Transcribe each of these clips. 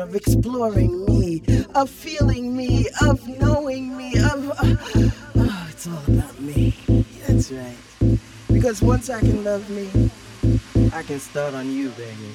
Of exploring me, of feeling me, of knowing me, of. Uh, oh, it's all about me. That's right. Because once I can love me, I can start on you, baby.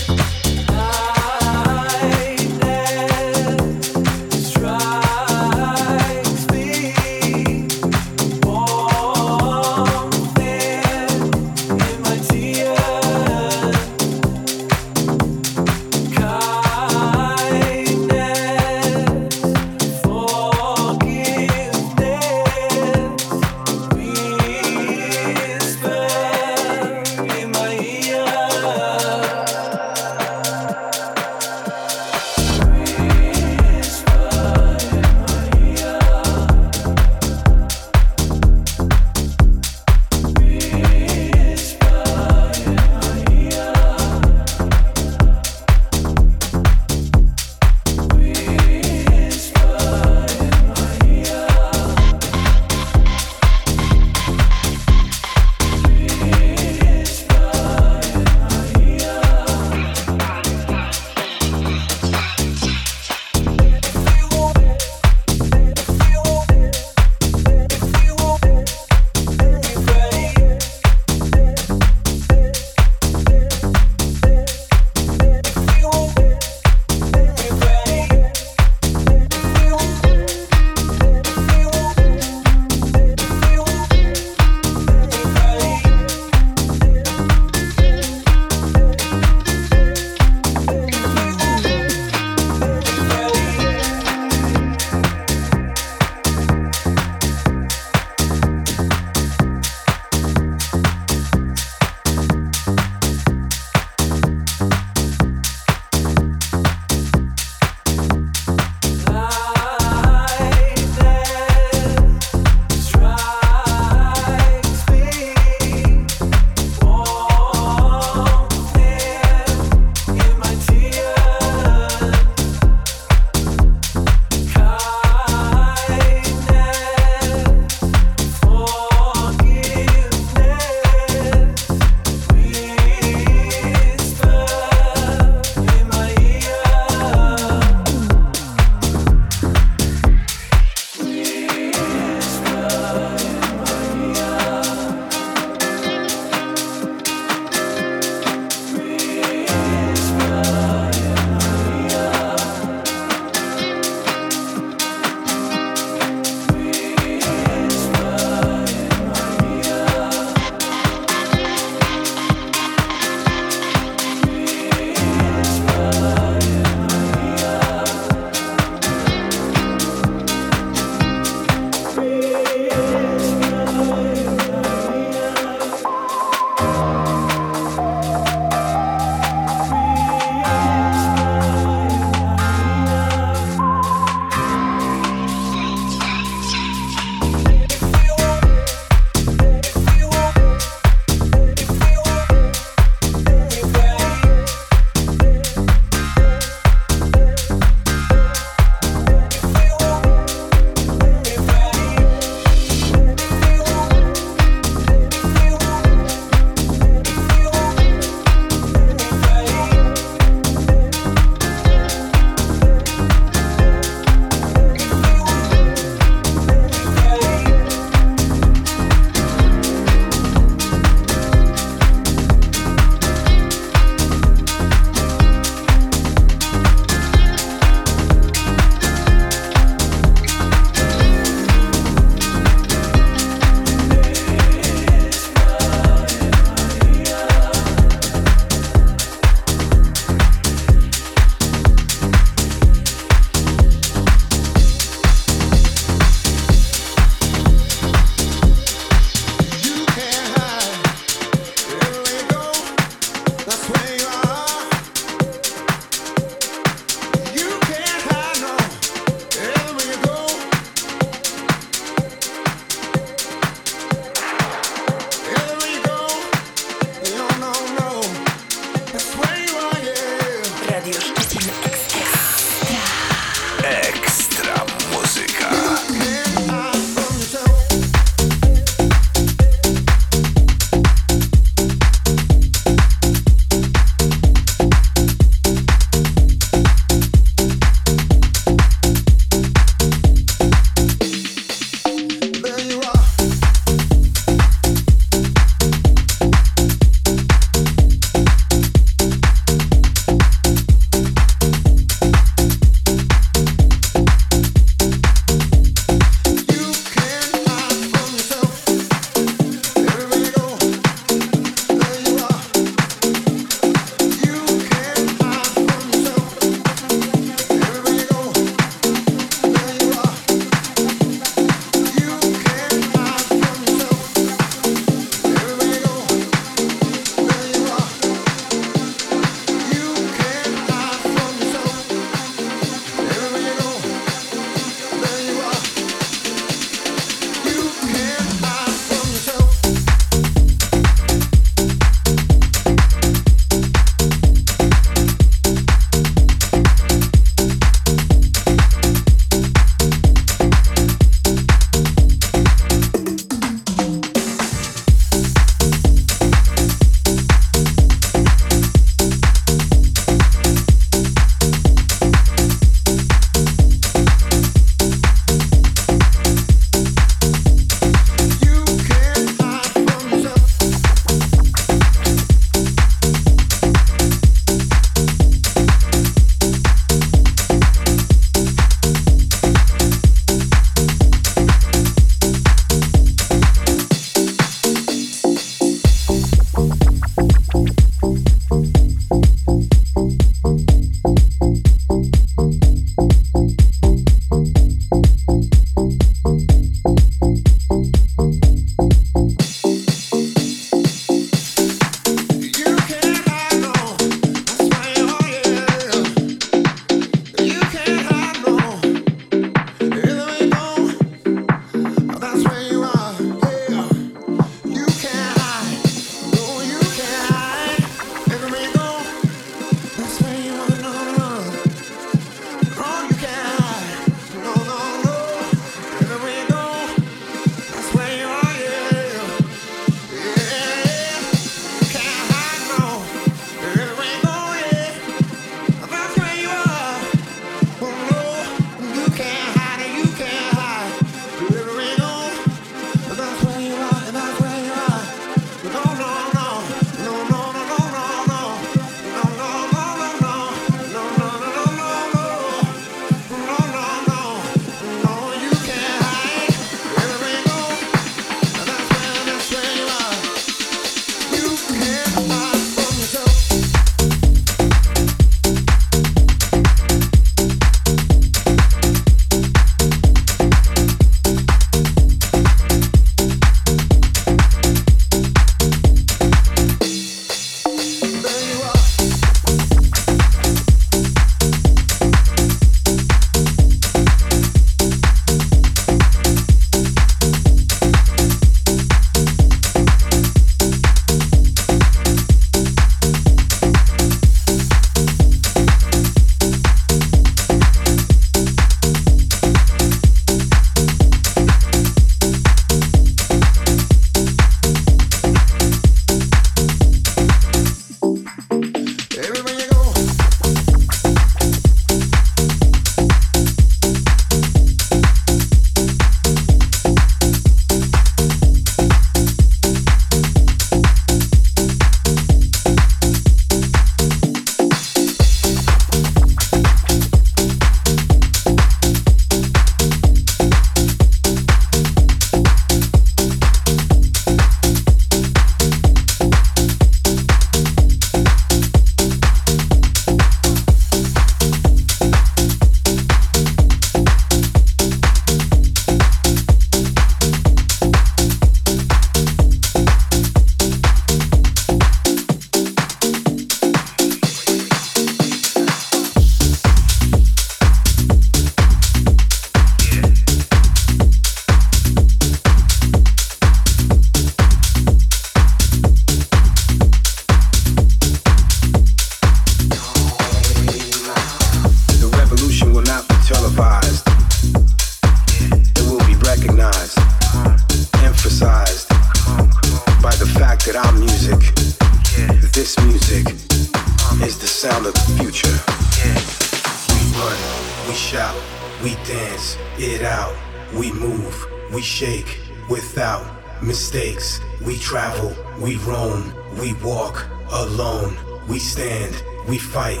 We fight,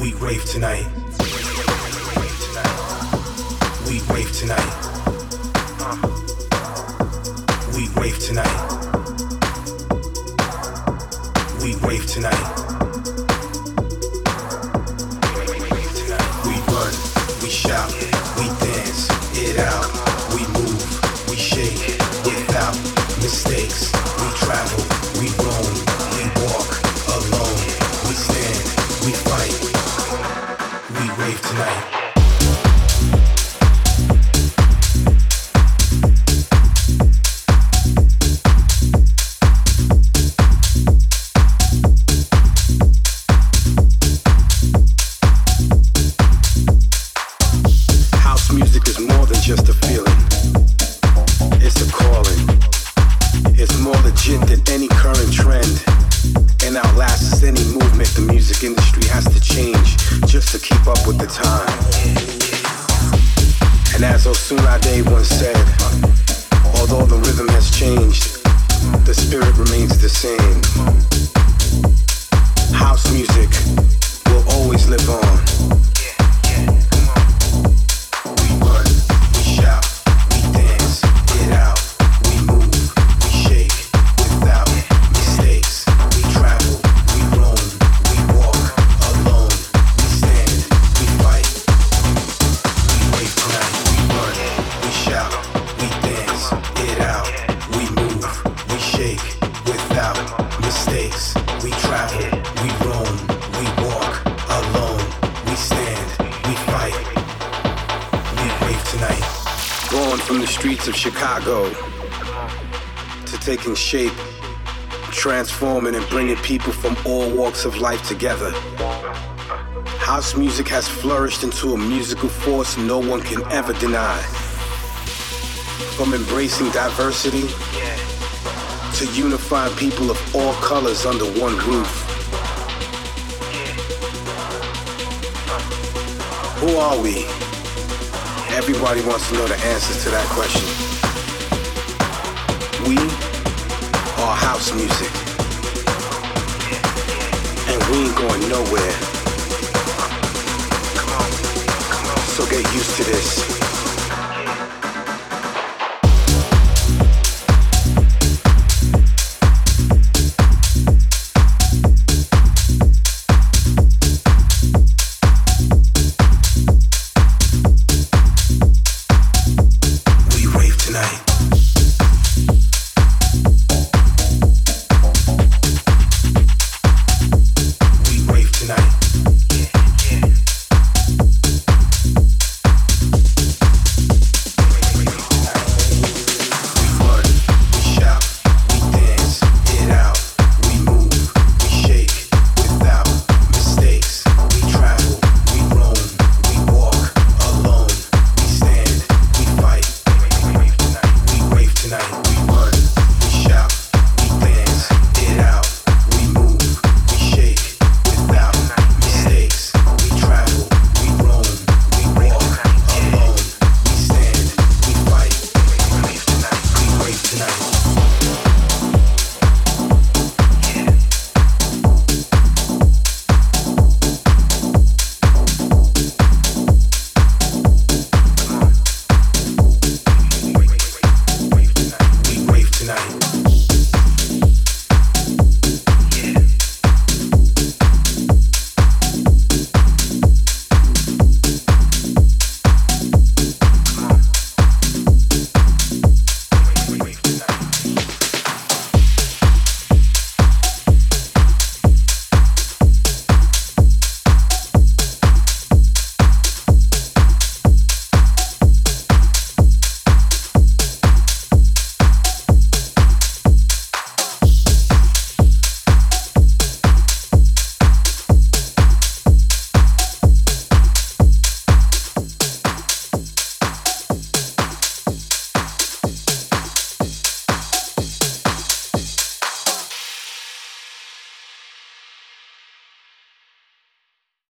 we rave tonight. We rave tonight. We rave tonight. We rave tonight. We run, we shout, we dance it out. Just to keep up with the time. And as Osunlade once said, although the rhythm has changed, the spirit remains the same. House music will always live on. Chicago to taking shape, transforming and bringing people from all walks of life together. House music has flourished into a musical force no one can ever deny. From embracing diversity to unifying people of all colors under one roof. Who are we? Everybody wants to know the answers to that question. House music. And we ain't going nowhere. So get used to this.